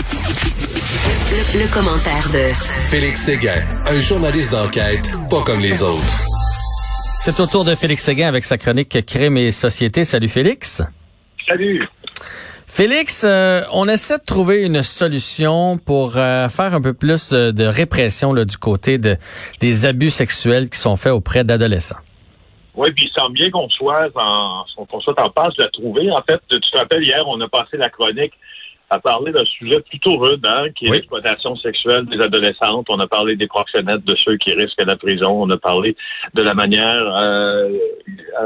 Le, le commentaire de Félix Séguin, un journaliste d'enquête pas comme les autres. C'est au tour de Félix Séguin avec sa chronique Crime et Société. Salut Félix. Salut. Félix, euh, on essaie de trouver une solution pour euh, faire un peu plus de répression là, du côté de, des abus sexuels qui sont faits auprès d'adolescents. Oui, puis il semble bien qu'on soit en qu'on soit en passe de la trouver. En fait, tu te rappelles, hier, on a passé la chronique à parler d'un sujet plutôt rude, hein, qui est Oui. l'exploitation sexuelle des adolescentes. On a parlé des proxénètes, de ceux qui risquent la prison. On a parlé de la manière euh,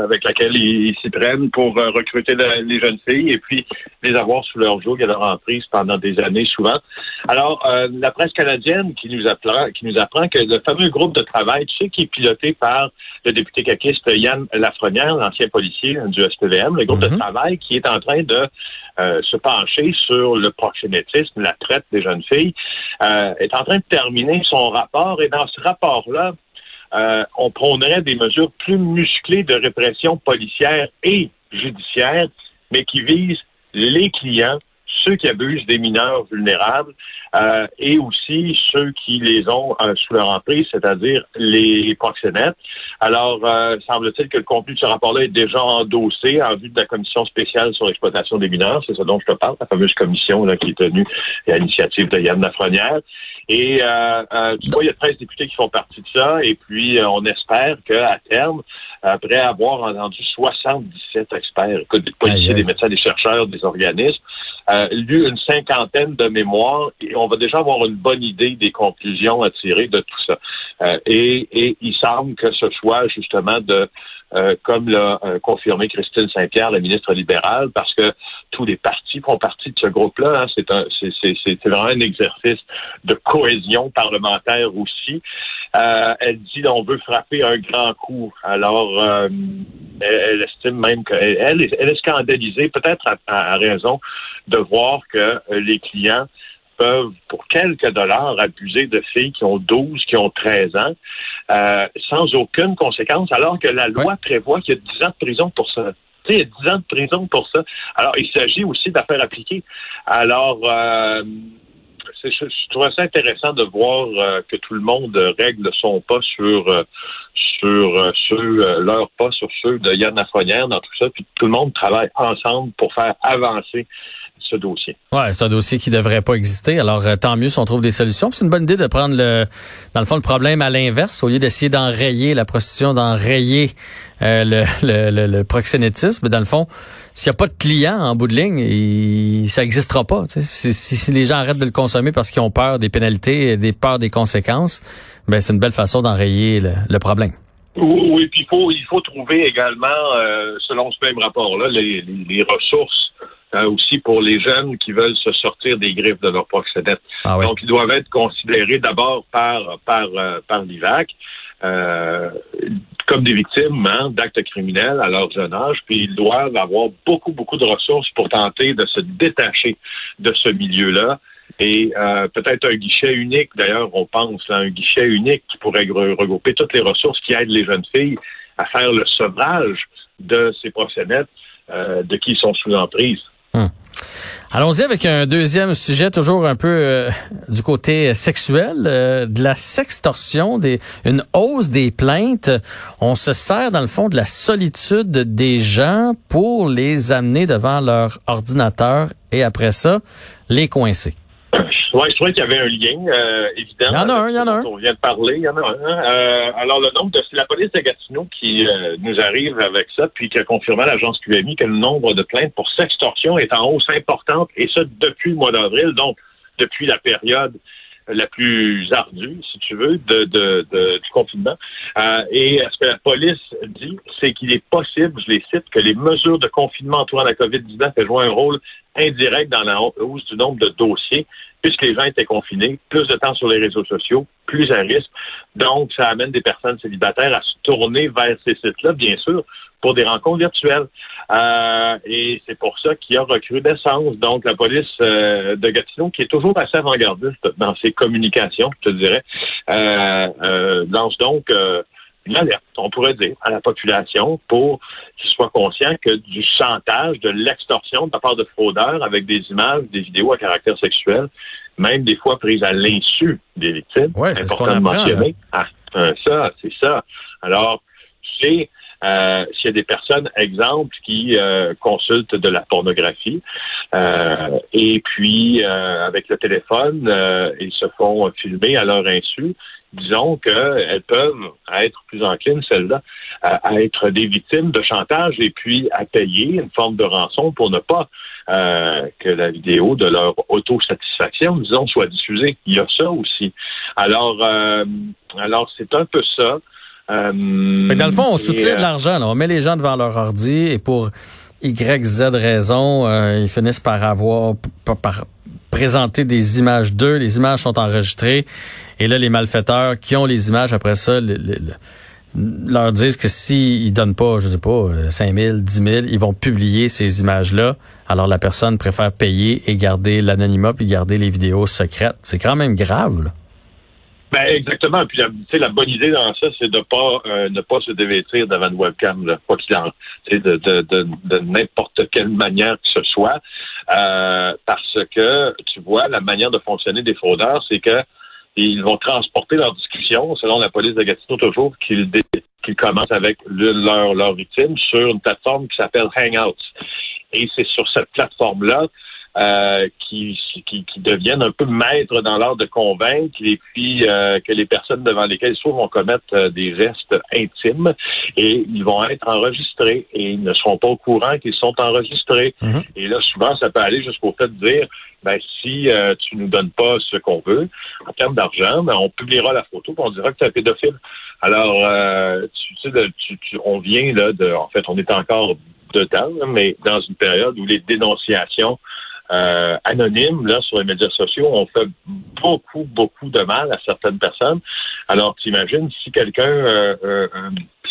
avec laquelle ils ils s'y prennent pour euh, recruter la- les jeunes filles et puis les avoir sous leur joug et leur emprise pendant des années souvent. Alors, euh, la presse canadienne qui nous apprend, qui nous apprend que le fameux groupe de travail, tu sais, qui est piloté par le député caquiste Yann Lafrenière, l'ancien policier du SPVM, le groupe Mhm. de travail qui est en train de euh, se pencher sur le proxénétisme, la traite des jeunes filles, euh, est en train de terminer son rapport. Et dans ce rapport-là, euh, on prônerait des mesures plus musclées de répression policière et judiciaire, mais qui visent les clients, ceux qui abusent des mineurs vulnérables euh, et aussi ceux qui les ont euh, sous leur emprise, c'est-à-dire les proxénètes. Alors, euh, semble-t-il que le contenu de ce rapport-là est déjà endossé en vue de la commission spéciale sur l'exploitation des mineurs. C'est ça dont je te parle, la fameuse commission là, qui est tenue à l'initiative de Yann Lafrenière. Et euh, euh, tu vois, il y a 13 députés qui font partie de ça. Et puis, euh, on espère qu'à terme, après avoir entendu 77 experts, écoute, des policiers, des médecins, des chercheurs, des organismes, euh, lu une cinquantaine de mémoires et on va déjà avoir une bonne idée des conclusions à tirer de tout ça. Euh, et, et il semble que ce soit justement de, euh, comme l'a euh, confirmé Christine Saint-Pierre, la ministre libérale, parce que tous les partis font partie de ce groupe-là. hein. C'est c'est, c'est, c'est vraiment un exercice de cohésion parlementaire aussi. Euh, elle dit on veut frapper un grand coup. Alors, euh, elle, elle estime même qu'elle elle est, elle est scandalisée, peut-être à, raison, de voir que euh, les clients peuvent, pour quelques dollars, abuser de filles qui ont 12, qui ont 13 ans, euh, sans aucune conséquence, alors que la loi prévoit qu'il y a 10 ans de prison pour ça. Tu sais, il y a 10 ans de prison pour ça. Alors, il s'agit aussi d'affaires appliquées. Alors, euh, je, je trouve ça intéressant de voir euh, que tout le monde règle son pas sur euh, sur euh, ceux, leur pas sur ceux de Yann Lafrenière dans tout ça, puis tout le monde travaille ensemble pour faire avancer ce dossier. Ouais, c'est un dossier qui devrait pas exister. Alors euh, tant mieux si on trouve des solutions. C'est une bonne idée de prendre le, dans le fond, le problème à l'inverse, au lieu d'essayer d'enrayer la prostitution, d'enrayer euh, le, le, le, le proxénétisme. Dans le fond, s'il n'y a pas de clients en bout de ligne, il, ça n'existera pas. Si, si- si les gens arrêtent de le consommer parce qu'ils ont peur des pénalités, et des peurs des conséquences, ben c'est une belle façon d'enrayer le, le problème. Oui, oui, puis il faut, il faut trouver également, euh, selon ce même rapport-là, les, les, les ressources euh, aussi pour les jeunes qui veulent se sortir des griffes de leur proxénète. Ah oui. Donc, ils doivent être considérés d'abord par par euh, par l'IVAC euh, comme des victimes hein, d'actes criminels à leur jeune âge, puis ils doivent avoir beaucoup beaucoup de ressources pour tenter de se détacher de ce milieu-là. Et euh, peut-être un guichet unique, d'ailleurs, on pense à un guichet unique qui pourrait re- regrouper toutes les ressources qui aident les jeunes filles à faire le sevrage de ces proxénètes euh, de qui ils sont sous emprise. Allons-y avec un deuxième sujet, toujours un peu euh, du côté sexuel, euh, de la sextorsion, une hausse des plaintes. On se sert dans le fond de la solitude des gens pour les amener devant leur ordinateur et après ça, les coincer. Oui, je trouvais qu'il y avait un lien, euh, évident. Il y en a un, il y en a un. On vient de parler, il y en a un. hein. Euh, alors, le nombre de, c'est la police de Gatineau qui euh, nous arrive avec ça, puis qui a confirmé à l'agence QMI que le nombre de plaintes pour sextorsion est en hausse importante, et ça depuis le mois d'avril, donc depuis la période la plus ardue, si tu veux, de, de, de- du confinement. Euh, et ce que la police dit, c'est qu'il est possible, je les cite, que les mesures de confinement entourant la COVID-19 aient joué un rôle indirect dans la hausse du nombre de dossiers, puisque les gens étaient confinés, plus de temps sur les réseaux sociaux, plus à risque. Donc, ça amène des personnes célibataires à se tourner vers ces sites-là, bien sûr, pour des rencontres virtuelles. Euh, et c'est pour ça qu'il y a recrudescence. Donc, la police euh, de Gatineau, qui est toujours assez avant-gardiste dans ses communications, je te dirais, euh, euh lance donc une alerte, on pourrait dire, à la population pour qu'ils soient conscients que du chantage, de l'extorsion de la part de fraudeurs avec des images, des vidéos à caractère sexuel, même des fois prises à l'insu des victimes, ouais, c'est important de mentionner. Ah, ça, c'est ça. Alors, c'est euh, s'il y a des personnes, exemple, qui euh, consultent de la pornographie euh, et puis avec le téléphone, ils se font filmer à leur insu, disons qu'elles peuvent être plus enclines, celles-là, à, être des victimes de chantage et puis à payer une forme de rançon pour ne pas que la vidéo de leur autosatisfaction, disons, soit diffusée. Il y a ça aussi. Alors, alors c'est un peu ça. Euh, dans le fond, on soutient de euh, l'argent. On met les gens devant leur ordi et pour Y, Z raison, euh, ils finissent par avoir, par, présenter des images d'eux. Les images sont enregistrées. Et là, les malfaiteurs qui ont les images, après ça, leur disent que s'ils donnent pas, je sais pas, 5 000, 10 000, ils vont publier ces images-là. Alors la personne préfère payer et garder l'anonymat puis garder les vidéos secrètes. C'est quand même grave. Là. Ben exactement. Puis la bonne idée dans ça, c'est de pas euh, ne pas se dévêtir devant une webcam, là, quoi qu'il en, de, de, de, de n'importe quelle manière que ce soit, euh, parce que tu vois la manière de fonctionner des fraudeurs, c'est que ils vont transporter leur discussion, selon la police de Gatineau toujours, qu'ils qu'ils commencent avec leur leur victime sur une plateforme qui s'appelle Hangouts. Et c'est sur cette plateforme-là euh, qui, qui, qui, deviennent un peu maîtres dans l'art de convaincre et puis euh, que les personnes devant lesquelles ils sont vont commettre euh, des gestes intimes et ils vont être enregistrés et ils ne seront pas au courant qu'ils sont enregistrés. Mhm. Et là, souvent, ça peut aller jusqu'au fait de dire ben, si tu nous donnes pas ce qu'on veut en termes d'argent, ben, on publiera la photo et on dira que tu es un pédophile. Alors, tu, sais, tu, tu, on vient là de, en fait, on est encore dedans, mais dans une période où les dénonciations euh, anonymes là sur les médias sociaux ont fait beaucoup, beaucoup de mal à certaines personnes. Alors, t'imagines si quelqu'un euh, euh,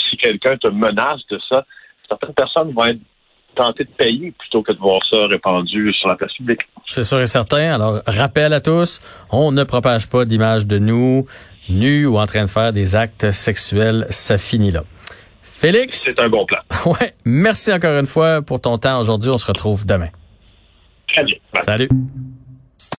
si quelqu'un te menace de ça, certaines personnes vont être tentées de payer plutôt que de voir ça répandu sur la place publique. C'est sûr et certain. Alors, rappel à tous, on ne propage pas d'images de nous nus ou en train de faire des actes sexuels. Ça finit là. Félix? C'est un bon plan. Ouais. Merci encore une fois pour ton temps aujourd'hui. On se retrouve demain. Salut.